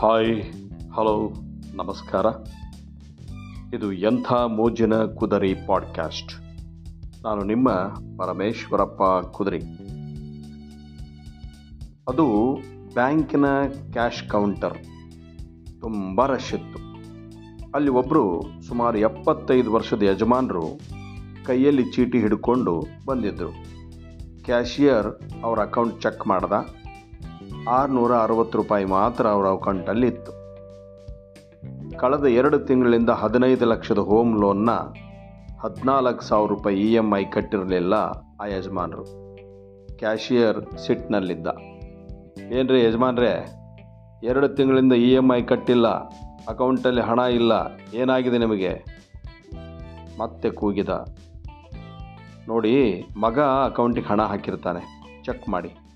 Hi, hello, ನಮಸ್ಕಾರ. ಇದು ಎಂಥ ಮೋಜಿನ ಕುದರಿ ಪಾಡ್ಕ್ಯಾಸ್ಟ್. ನಾನು ನಿಮ್ಮ ಪರಮೇಶ್ವರಪ್ಪ ಕುದರಿ. ಅದು ಬ್ಯಾಂಕಿನ ಕ್ಯಾಶ್ ಕೌಂಟರ್. ತುಂಬ ರಶ್ ಇತ್ತು. ಅಲ್ಲಿ ಒಬ್ಬರು ಸುಮಾರು ಎಪ್ಪತ್ತೈದು ವರ್ಷದ ಯಜಮಾನರು ಕೈಯಲ್ಲಿ ಚೀಟಿ ಹಿಡ್ಕೊಂಡು ಬಂದಿದ್ದರು ಕ್ಯಾಶಿಯರ್ ಅವರ ಅಕೌಂಟ್ ಚೆಕ್ ಮಾಡ್ದ. ಆರುನೂರ ಅರವತ್ತು ರೂಪಾಯಿ ಮಾತ್ರ ಅವರ ಅಕೌಂಟಲ್ಲಿತ್ತು. ಕಳೆದ ಎರಡು ತಿಂಗಳಿಂದ ಹದಿನೈದು ಲಕ್ಷದ ಹೋಮ್ ಲೋನ್ನ ಹದಿನಾಲ್ಕು ಸಾವಿರ ರೂಪಾಯಿ ಇ ಎಂ ಐ ಕಟ್ಟಿರಲಿಲ್ಲ ಆ ಯಜಮಾನರು. ಕ್ಯಾಶಿಯರ್ ಸಿಟ್ನಲ್ಲಿದ್ದ. ಏನ್ರಿ ಯಜಮಾನ್ರೇ, ಎರಡು ತಿಂಗಳಿಂದ ಇ ಎಂ ಐ ಕಟ್ಟಿಲ್ಲ, ಅಕೌಂಟಲ್ಲಿ ಹಣ ಇಲ್ಲ, ಏನಾಗಿದೆ ನಿಮಗೆ? ಮತ್ತೆ ಕೂಗಿದ. ನೋಡಿ, ಮಗ ಅಕೌಂಟಿಗೆ ಹಣ ಹಾಕಿರ್ತಾನೆ, ಚೆಕ್ ಮಾಡಿ.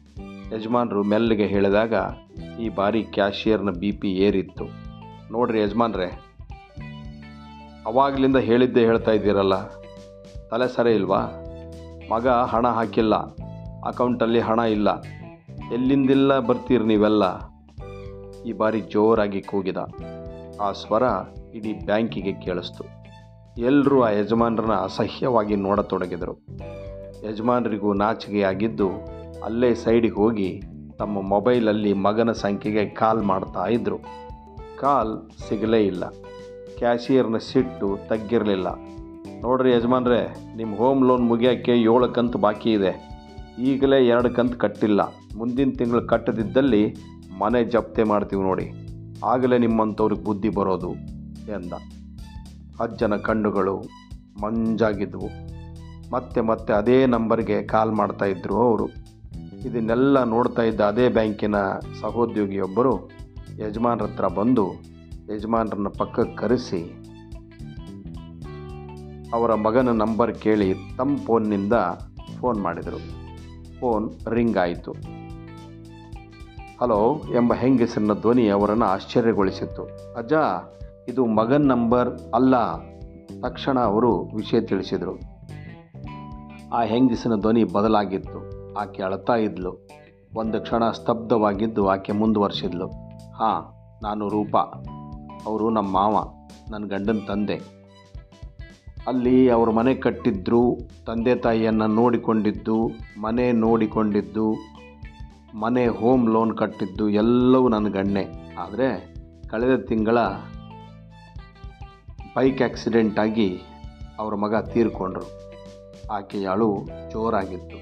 ಯಜಮಾನರು ಮೆಲ್ಲಗೆ ಹೇಳಿದಾಗ, ಈ ಬಾರಿ ಕ್ಯಾಶಿಯರ್ನ ಬಿ ಪಿ ಏರಿತ್ತು. ನೋಡ್ರಿ ಯಜಮಾನ್ರೆ, ಅವಾಗಲಿಂದ ಹೇಳಿದ್ದೇ ಹೇಳ್ತಾ ಇದ್ದೀರಲ್ಲ, ತಲೆ ಸರಿ ಇಲ್ವಾ? ಮಗ ಹಣ ಹಾಕಿಲ್ಲ, ಅಕೌಂಟಲ್ಲಿ ಹಣ ಇಲ್ಲ, ಎಲ್ಲಿಂದಿಲ್ಲ ಬರ್ತೀರಿ ನೀವೆಲ್ಲ? ಈ ಬಾರಿ ಜೋರಾಗಿ ಕೂಗಿದ. ಆ ಸ್ವರ ಇಡೀ ಬ್ಯಾಂಕಿಗೆ ಕೇಳಿಸ್ತು. ಎಲ್ಲರೂ ಆ ಯಜಮಾನ್ರನ್ನ ಅಸಹ್ಯವಾಗಿ ನೋಡತೊಡಗಿದರು. ಯಜಮಾನರಿಗೂ ನಾಚಿಕೆಯಾಗಿದ್ದು ಅಲ್ಲೇ ಸೈಡಿಗೆ ಹೋಗಿ ತಮ್ಮ ಮೊಬೈಲಲ್ಲಿ ಮಗನ ಸಂಖ್ಯೆಗೆ ಕಾಲ್ ಮಾಡ್ತಾ ಇದ್ದರು ಕಾಲ್ ಸಿಗಲೇ ಇಲ್ಲ. ಕ್ಯಾಶಿಯರ್ನ ಸಿಟ್ಟು ತಗ್ಗಿರಲಿಲ್ಲ. ನೋಡ್ರಿ ಯಜಮಾನ್ರೆ ನಿಮ್ಮ ಹೋಮ್ ಲೋನ್ ಮುಗಿಯೋಕ್ಕೆ ಏಳು ಕಂತು ಬಾಕಿ ಇದೆ. ಈಗಲೇ ಎರಡು ಕಂತು ಕಟ್ಟಿಲ್ಲ. ಮುಂದಿನ ತಿಂಗಳು ಕಟ್ಟದಿದ್ದಲ್ಲಿ ಮನೆ ಜಪ್ತೆ ಮಾಡ್ತೀವಿ ನೋಡಿ. ಆಗಲೇ ನಿಮ್ಮಂಥವ್ರಿಗೆ ಬುದ್ಧಿ ಬರೋದು ಎಂದ. ಅಜ್ಜನ ಕಣ್ಣುಗಳು ಮಂಜಾಗಿದ್ವು. ಮತ್ತೆ ಮತ್ತೆ ಅದೇ ನಂಬರ್ಗೆ ಕಾಲ್ ಮಾಡ್ತಾಯಿದ್ರು ಅವರು. ಇದನ್ನೆಲ್ಲ ನೋಡ್ತಾ ಇದ್ದ ಅದೇ ಬ್ಯಾಂಕಿನ ಸಹೋದ್ಯೋಗಿಯೊಬ್ಬರು ಯಜಮಾನ್ರ ಹತ್ರ ಬಂದು ಯಜಮಾನ್ರನ್ನ ಪಕ್ಕಕ್ಕೆ ಕರೆಸಿ, ಅವರ ಮಗನ ನಂಬರ್ ಕೇಳಿ ತಮ್ಮ ಫೋನ್ನಿಂದ ಫೋನ್ ಮಾಡಿದರು. ಫೋನ್ ರಿಂಗ್ ಆಯಿತು. ಹಲೋ ಎಂಬ ಹೆಂಗಸರಿನ ಧ್ವನಿ ಅವರನ್ನು ಆಶ್ಚರ್ಯಗೊಳಿಸಿತ್ತು. ಅಜ್ಜ, ಇದು ಮಗನ ನಂಬರ್ ಅಲ್ಲ. ತಕ್ಷಣ ಅವರು ವಿಷಯ ತಿಳಿಸಿದರು. ಆ ಹೆಂಗಸಿನ ಧ್ವನಿ ಬದಲಾಗಿತ್ತು. ಆಕೆ ಅಳ್ತಾ ಇದ್ಲು. ಒಂದು ಕ್ಷಣ ಸ್ತಬ್ಧವಾಗಿದ್ದು ಆಕೆ ಮುಂದುವರಿಸಿದ್ಲು. ಹಾಂ, ನಾನು ರೂಪ. ಅವರು ನಮ್ಮ ಮಾವ ನನ್ನ ಗಂಡನ ತಂದೆ. ಅಲ್ಲಿ ಅವ್ರ ಮನೆ ಕಟ್ಟಿದ್ರು, ತಂದೆ ತಾಯಿಯನ್ನು ನೋಡಿಕೊಂಡಿದ್ದು, ಮನೆ ನೋಡಿಕೊಂಡಿದ್ದು, ಮನೆ ಹೋಮ್ ಲೋನ್ ಕಟ್ಟಿದ್ದು ಎಲ್ಲವೂ ನನ್ನ ಗಣ್ಣೆ ಆದರೆ ಕಳೆದ ತಿಂಗಳ ಬೈಕ್ ಆಕ್ಸಿಡೆಂಟಾಗಿ ಅವರ ಮಗ ತೀರ್ಕೊಂಡ್ರು. ಆಕೆಯ ಅಳು ಜೋರಾಗಿತ್ತು.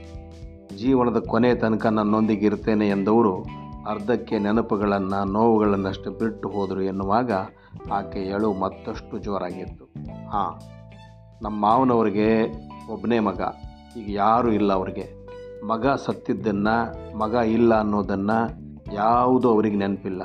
ಜೀವನದ ಕೊನೆ ತನಕ ನನ್ನೊಂದಿಗೆ ಇರ್ತೇನೆ ಎಂದವರು ಅರ್ಧಕ್ಕೆ ನೆನಪುಗಳನ್ನು ನೋವುಗಳನ್ನಷ್ಟು ಬಿಟ್ಟು ಹೋದರು ಎನ್ನುವಾಗ ಆಕೆ ಎಳು ಮತ್ತಷ್ಟು ಜೋರಾಗಿತ್ತು. ಹಾಂ, ನಮ್ಮ ಮಾವನವ್ರಿಗೆ ಒಬ್ಬನೇ ಮಗ, ಈಗ ಯಾರೂ ಇಲ್ಲ ಅವ್ರಿಗೆ. ಮಗ ಸತ್ತಿದ್ದನ್ನು, ಮಗ ಇಲ್ಲ ಅನ್ನೋದನ್ನು ಯಾವುದೂ ಅವ್ರಿಗೆ ನೆನಪಿಲ್ಲ.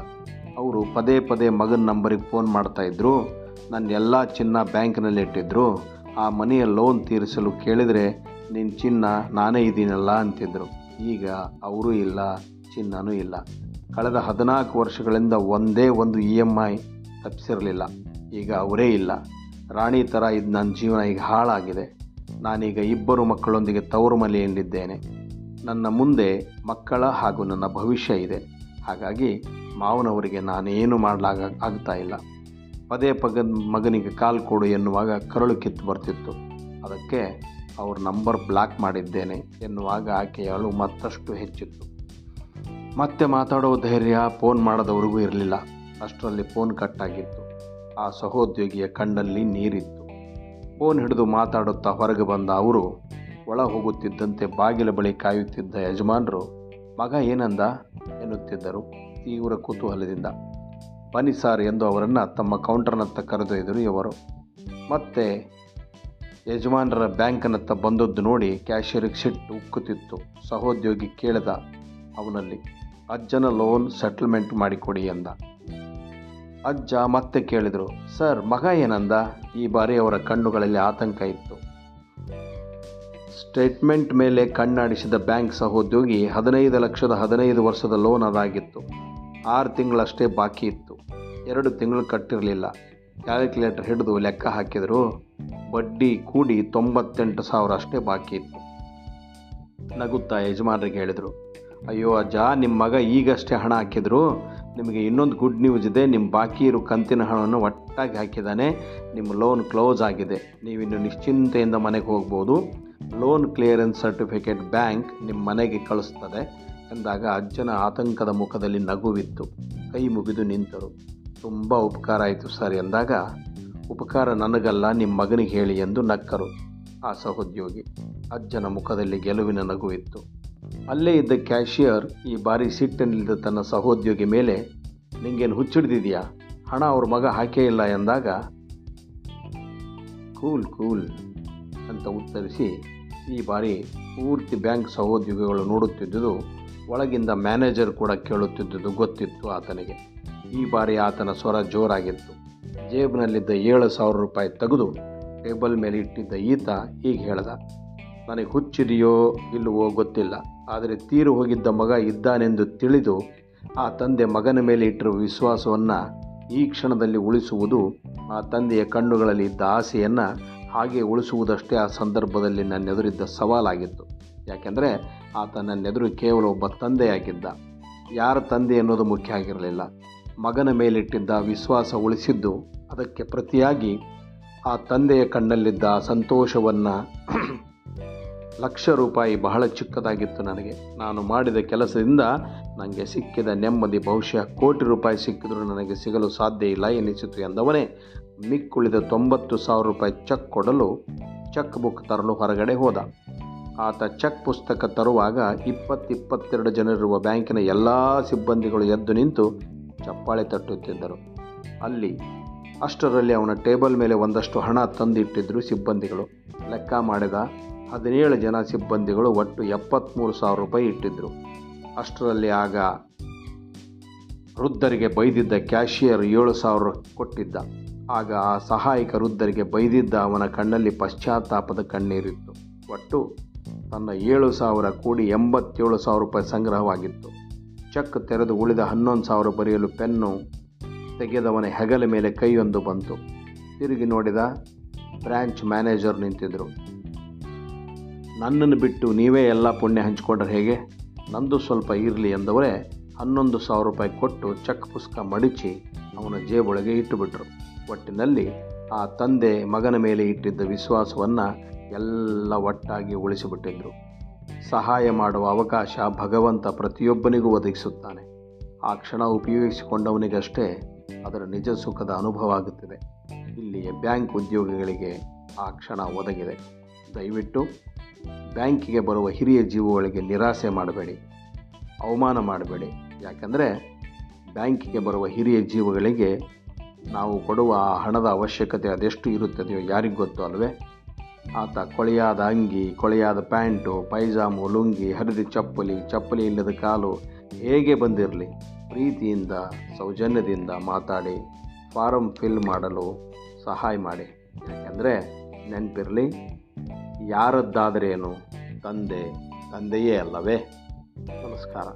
ಅವರು ಪದೇ ಪದೇ ಮಗನ ನಂಬರಿಗೆ ಫೋನ್ ಮಾಡ್ತಾಯಿದ್ರು ನನ್ನ ಎಲ್ಲ ಚಿನ್ನ ಬ್ಯಾಂಕ್ನಲ್ಲಿ ಇಟ್ಟಿದ್ದರು ಆ ಮನೆಯ ಲೋನ್ ತೀರಿಸಲು ಕೇಳಿದರೆ ನಿನ್ನ ಚಿನ್ನ ನಾನೇ ಇದ್ದೀನಲ್ಲ ಅಂತಿದ್ರು. ಈಗ ಅವರೂ ಇಲ್ಲ, ಚಿನ್ನನೂ ಇಲ್ಲ. ಕಳೆದ ಹದಿನಾಲ್ಕು ವರ್ಷಗಳಿಂದ ಒಂದೇ ಒಂದು ಇ ಎಂ ಐ ತಪ್ಪಿಸಿರಲಿಲ್ಲ. ಈಗ ಅವರೇ ಇಲ್ಲ. ರಾಣಿ ಥರ ಇದು ನನ್ನ ಜೀವನ ಈಗ ಹಾಳಾಗಿದೆ. ನಾನೀಗ ಇಬ್ಬರು ಮಕ್ಕಳೊಂದಿಗೆ ತವರು ಮನೆಯಲ್ಲಿದ್ದೇನೆ ನನ್ನ ಮುಂದೆ ಮಕ್ಕಳ ಹಾಗೂ ನನ್ನ ಭವಿಷ್ಯ ಇದೆ. ಹಾಗಾಗಿ ಮಾವನವರಿಗೆ ನಾನೇನು ಮಾಡಲಾಗ ಆಗ್ತಾ ಇಲ್ಲ. ಪದೇ ಪಗ ಮಗನಿಗೆ ಕಾಲು ಕೊಡು ಎನ್ನುವಾಗ ಕರಳು ಕಿತ್ತು ಬರ್ತಿತ್ತು. ಅದಕ್ಕೆ ಅವ್ರ ನಂಬರ್ ಬ್ಲಾಕ್ ಮಾಡಿದ್ದೇನೆ ಎನ್ನುವಾಗ ಆಕೆಯ ಅಳು ಮತ್ತಷ್ಟು ಹೆಚ್ಚಿತ್ತು. ಮತ್ತೆ ಮಾತಾಡೋ ಧೈರ್ಯ ಫೋನ್ ಮಾಡದವರಿಗೂ ಇರಲಿಲ್ಲ. ಅಷ್ಟರಲ್ಲಿ ಫೋನ್ ಕಟ್ಟಾಗಿತ್ತು ಆ ಸಹೋದ್ಯೋಗಿಯ ಕಣ್ಣಲ್ಲಿ ನೀರಿತ್ತು. ಫೋನ್ ಹಿಡಿದು ಮಾತಾಡುತ್ತಾ ಹೊರಗೆ ಬಂದ ಅವರು, ಒಳ ಹೋಗುತ್ತಿದ್ದಂತೆ ಬಾಗಿಲ ಬಳಿ ಕಾಯುತ್ತಿದ್ದ ಯಜಮಾನರು, ಮಗ ಏನಂದ? ಎನ್ನುತ್ತಿದ್ದರು ತೀವ್ರ ಕುತೂಹಲದಿಂದ. ಬನ್ನಿ ಸಾರ್ ಎಂದು ಅವರನ್ನು ತಮ್ಮ ಕೌಂಟರ್ನತ್ತ ಕರೆದೊಯ್ದರು ಇವರು. ಮತ್ತೆ ಯಜಮಾನರ ಬ್ಯಾಂಕನತ್ತ ಬಂದದ್ದು ನೋಡಿ ಕ್ಯಾಶಿಯರಿಗೆ ಸಿಟ್ಟು ಉಕ್ಕುತ್ತಿತ್ತು. ಸಹೋದ್ಯೋಗಿ ಕೇಳಿದ ಅವನಲ್ಲಿ, ಅಜ್ಜನ ಲೋನ್ ಸೆಟಲ್ಮೆಂಟ್ ಮಾಡಿಕೊಡಿ ಎಂದ ಅಜ್ಜ ಮತ್ತೆ ಕೇಳಿದರು, ಸರ್, ಮಗ ಏನಂದ? ಈ ಬಾರಿ ಅವರ ಕಣ್ಣುಗಳಲ್ಲಿ ಆತಂಕ ಇತ್ತು. ಸ್ಟೇಟ್ಮೆಂಟ್ ಮೇಲೆ ಕಣ್ಣಾಡಿಸಿದ ಬ್ಯಾಂಕ್ ಸಹೋದ್ಯೋಗಿ ಹದಿನೈದು ಲಕ್ಷದ ಹದಿನೈದು ವರ್ಷದ ಲೋನ್ ಅದಾಗಿತ್ತು. ಆರು ತಿಂಗಳಷ್ಟೇ ಬಾಕಿ ಇತ್ತು. ಎರಡು ತಿಂಗಳು ಕಟ್ಟಿರಲಿಲ್ಲ. ಕ್ಯಾಲ್ಕುಲೇಟರ್ ಹಿಡಿದು ಲೆಕ್ಕ ಹಾಕಿದರು. ಬಡ್ಡಿ ಕೂಡಿ ತೊಂಬತ್ತೆಂಟು ಸಾವಿರ ಅಷ್ಟೇ ಬಾಕಿ ಇತ್ತು. ನಗುತ್ತಾ ಯಜಮಾನರಿಗೆ ಹೇಳಿದರು, ಅಯ್ಯೋ ಅಜ್ಜ ನಿಮ್ಮ ಮಗ ಈಗಷ್ಟೇ ಹಣ ಹಾಕಿದ್ರು. ನಿಮಗೆ ಇನ್ನೊಂದು ಗುಡ್ ನ್ಯೂಸ್ ಇದೆ. ನಿಮ್ಮ ಬಾಕಿ ಇರೋ ಕಂತಿನ ಹಣವನ್ನು ಒಟ್ಟಾಗಿ ಹಾಕಿದ್ದಾನೆ. ನಿಮ್ಮ ಲೋನ್ ಕ್ಲೋಸ್ ಆಗಿದೆ. ನೀವಿನ್ನು ನಿಶ್ಚಿಂತೆಯಿಂದ ಮನೆಗೆ ಹೋಗ್ಬೋದು. ಲೋನ್ ಕ್ಲಿಯರೆನ್ಸ್ ಸರ್ಟಿಫಿಕೇಟ್ ಬ್ಯಾಂಕ್ ನಿಮ್ಮ ಮನೆಗೆ ಕಳಿಸ್ತದೆ. ಎಂದಾಗ ಅಜ್ಜನ ಆತಂಕದ ಮುಖದಲ್ಲಿ ನಗುವಿತ್ತು. ಕೈ ಮುಗಿದು ನಿಂತರು. ತುಂಬ ಉಪಕಾರ ಆಯಿತು ಸರ್ ಎಂದಾಗ ಉಪಕಾರ ನನಗಲ್ಲ ನಿಮ್ಮ ಮಗನಿಗೆ ಹೇಳಿ ಎಂದು ನಕ್ಕರು. ಆ ಸಹೋದ್ಯೋಗಿ ಅಜ್ಜನ ಮುಖದಲ್ಲಿ ಗೆಲುವಿನ ನಗುವಿತ್ತು ಅಲ್ಲೇ ಇದ್ದ ಕ್ಯಾಶಿಯರ್ ಈ ಬಾರಿ ಸಿಟ್ಟಿನಲ್ಲಿದ್ದ ತನ್ನ ಸಹೋದ್ಯೋಗಿ ಮೇಲೆ, ನಿಂಗೇನು ಹುಚ್ಚಿಡ್ದಿದೆಯಾ? ಹಣ ಅವ್ರ ಮಗ ಹಾಕೇ ಇಲ್ಲ ಎಂದಾಗ, ಕೂಲ್ ಕೂಲ್ ಅಂತ ಉತ್ತರಿಸಿ, ಈ ಬಾರಿ ಪೂರ್ತಿ ಬ್ಯಾಂಕ್ ಸಹೋದ್ಯೋಗಿಗಳು ನೋಡುತ್ತಿದ್ದುದು, ಒಳಗಿಂದ ಮ್ಯಾನೇಜರ್ ಕೂಡ ಕೇಳುತ್ತಿದ್ದುದು ಗೊತ್ತಿತ್ತು ಆತನಿಗೆ. ಈ ಬಾರಿ ಆತನ ಸ್ವರ ಜೋರಾಗಿತ್ತು. ಜೇಬಿನಲ್ಲಿದ್ದ ಏಳು ಸಾವಿರ ರೂಪಾಯಿ ತೆಗೆದು ಟೇಬಲ್ ಮೇಲೆ ಇಟ್ಟಿದ್ದ ಈತ ಹೀಗೆ ಹೇಳ್ದ, ನನಗೆ ಹುಚ್ಚಿದೆಯೋ ಇಲ್ಲವೋ ಗೊತ್ತಿಲ್ಲ, ಆದರೆ ತೀರು ಹೋಗಿದ್ದ ಮಗ ಇದ್ದಾನೆಂದು ತಿಳಿದು ಆ ತಂದೆ ಮಗನ ಮೇಲೆ ಇಟ್ಟಿರುವ ವಿಶ್ವಾಸವನ್ನು ಈ ಕ್ಷಣದಲ್ಲಿ ಉಳಿಸುವುದು ಆ ತಂದೆಯ ಕಣ್ಣುಗಳಲ್ಲಿ ಇದ್ದ ಆಸೆಯನ್ನು ಹಾಗೆ ಉಳಿಸುವುದಷ್ಟೇ ಆ ಸಂದರ್ಭದಲ್ಲಿ ನನ್ನೆದುರಿದ್ದ ಸವಾಲಾಗಿತ್ತು. ಯಾಕೆಂದರೆ ಆತ ನನ್ನೆದುರು ಕೇವಲ ಒಬ್ಬ ತಂದೆಯಾಗಿದ್ದ. ಯಾರ ತಂದೆ ಅನ್ನೋದು ಮುಖ್ಯ ಆಗಿರಲಿಲ್ಲ. ಮಗನ ಮೇಲಿಟ್ಟಿದ್ದ ವಿಶ್ವಾಸ ಉಳಿಸಿದ್ದು ಅದಕ್ಕೆ ಪ್ರತಿಯಾಗಿ ಆ ತಂದೆಯ ಕಣ್ಣಲ್ಲಿದ್ದ ಸಂತೋಷವನ್ನು ಲಕ್ಷ ರೂಪಾಯಿ ಬಹಳ ಚಿಕ್ಕದಾಗಿತ್ತು ನನಗೆ. ನಾನು ಮಾಡಿದ ಕೆಲಸದಿಂದ ನನಗೆ ಸಿಕ್ಕಿದ ನೆಮ್ಮದಿ, ಬಹುಶಃ ಕೋಟಿ ರೂಪಾಯಿ ಸಿಕ್ಕಿದರೂ ನನಗೆ ಸಿಗಲು ಸಾಧ್ಯ ಇಲ್ಲ ಎನಿಸಿತು ಎಂದವನೇ ಮಿಕ್ಕುಳಿದ ತೊಂಬತ್ತು ಸಾವಿರ ರೂಪಾಯಿ ಚೆಕ್ ಕೊಡಲು ಚೆಕ್ ಬುಕ್ ತರಲು ಹೊರಗಡೆ ಹೋದ. ಆತ ಚೆಕ್ ಪುಸ್ತಕ ತರುವಾಗ ಇಪ್ಪತ್ತಿಪ್ಪತ್ತೆರಡು ಜನರಿರುವ ಬ್ಯಾಂಕಿನ ಎಲ್ಲ ಸಿಬ್ಬಂದಿಗಳು ಎದ್ದು ನಿಂತು ಚಪ್ಪಾಳೆ ತಟ್ಟುತ್ತಿದ್ದರು. ಅಲ್ಲಿ ಅಷ್ಟರಲ್ಲಿ ಅವನ ಟೇಬಲ್ ಮೇಲೆ ಒಂದಷ್ಟು ಹಣ ತಂದಿಟ್ಟಿದ್ದರು ಸಿಬ್ಬಂದಿಗಳು. ಲೆಕ್ಕ ಮಾಡಿದ ಹದಿನೇಳು ಜನ ಸಿಬ್ಬಂದಿಗಳು ಒಟ್ಟು ಎಪ್ಪತ್ತ್ಮೂರು ಸಾವಿರ ರೂಪಾಯಿ ಇಟ್ಟಿದ್ದರು ಅಷ್ಟರಲ್ಲಿ ಆಗ ವೃದ್ಧರಿಗೆ ಬೈದಿದ್ದ ಕ್ಯಾಶಿಯರ್ ಏಳು ಸಾವಿರ ಕೊಟ್ಟಿದ್ದ. ಆಗ ಆ ಸಹಾಯಕ ವೃದ್ಧರಿಗೆ ಬೈದಿದ್ದ ಅವನ ಕಣ್ಣಲ್ಲಿ ಪಶ್ಚಾತ್ತಾಪದ ಕಣ್ಣೀರಿತ್ತು. ಒಟ್ಟು ತನ್ನ ಏಳು ಸಾವಿರ ಕೂಡಿ ಎಂಬತ್ತೇಳು ಸಾವಿರ ರೂಪಾಯಿ ಸಂಗ್ರಹವಾಗಿತ್ತು. ಚೆಕ್ ತೆರೆದು ಉಳಿದ ಹನ್ನೊಂದು ಸಾವಿರ ಬರೆಯಲು ಪೆನ್ನು ತೆಗೆದವನ ಹೆಗಲ ಮೇಲೆ ಕೈಯೊಂದು ಬಂತು. ತಿರುಗಿ ನೋಡಿದ ಬ್ರ್ಯಾಂಚ್ ಮ್ಯಾನೇಜರ್ ನಿಂತಿದ್ದರು ನನ್ನನ್ನು ಬಿಟ್ಟು ನೀವೇ ಎಲ್ಲ ಪುಣ್ಯ ಹಂಚಿಕೊಂಡ್ರೆ ಹೇಗೆ? ನಂದು ಸ್ವಲ್ಪ ಇರಲಿ ಎಂದವರೇ ಹನ್ನೊಂದು ಸಾವಿರ ರೂಪಾಯಿ ಕೊಟ್ಟು ಚೆಕ್ ಪುಸ್ತಕ ಮಡಿಚಿ ಅವನ ಜೇಬೊಳಗೆ ಇಟ್ಟುಬಿಟ್ರು. ಒಟ್ಟಿನಲ್ಲಿ ಆ ತಂದೆ ಮಗನ ಮೇಲೆ ಇಟ್ಟಿದ್ದ ವಿಶ್ವಾಸವನ್ನು ಎಲ್ಲ ಒಟ್ಟಾಗಿ ಉಳಿಸಿಬಿಟ್ಟಿದ್ರು. ಸಹಾಯ ಮಾಡುವ ಅವಕಾಶ ಭಗವಂತ ಪ್ರತಿಯೊಬ್ಬನಿಗೂ ಒದಗಿಸುತ್ತಾನೆ. ಆ ಕ್ಷಣ ಉಪಯೋಗಿಸಿಕೊಂಡವನಿಗಷ್ಟೇ ಅದರ ನಿಜ ಸುಖದ ಅನುಭವ ಆಗುತ್ತದೆ. ಇಲ್ಲಿಯ ಬ್ಯಾಂಕ್ ಉದ್ಯೋಗಿಗಳಿಗೆ ಆ ಕ್ಷಣ ಒದಗಿದೆ. ದಯವಿಟ್ಟು ಬ್ಯಾಂಕಿಗೆ ಬರುವ ಹಿರಿಯ ಜೀವಗಳಿಗೆ ನಿರಾಸೆ ಮಾಡಬೇಡಿ. ಅವಮಾನ ಮಾಡಬೇಡಿ. ಯಾಕಂದರೆ ಬ್ಯಾಂಕಿಗೆ ಬರುವ ಹಿರಿಯ ಜೀವಗಳಿಗೆ ನಾವು ಕೊಡುವ ಆ ಹಣದ ಅವಶ್ಯಕತೆ ಅದೆಷ್ಟು ಇರುತ್ತದೆಯೋ ಯಾರಿಗೂ ಗೊತ್ತು ಅಲ್ವೇ? ಆತ ಕೊಳೆಯಾದ ಅಂಗಿ, ಕೊಳೆಯಾದ ಪ್ಯಾಂಟು, ಪೈಜಾಮು, ಲುಂಗಿ, ಹರಿದ ಚಪ್ಪಲಿ ಚಪ್ಪಲಿ ಇಲ್ಲದ ಕಾಲು ಹೇಗೆ ಬಂದಿರಲಿ? ಪ್ರೀತಿಯಿಂದ, ಸೌಜನ್ಯದಿಂದ ಮಾತಾಡಿ ಫಾರಮ್ ಫಿಲ್ ಮಾಡಲು ಸಹಾಯ ಮಾಡಿ. ಯಾಕೆಂದರೆ ನೆನಪಿರಲಿ, ಯಾರದ್ದಾದರೇನು ತಂದೆ, ತಂದೆಯೇ ಅಲ್ಲವೇ? ನಮಸ್ಕಾರ.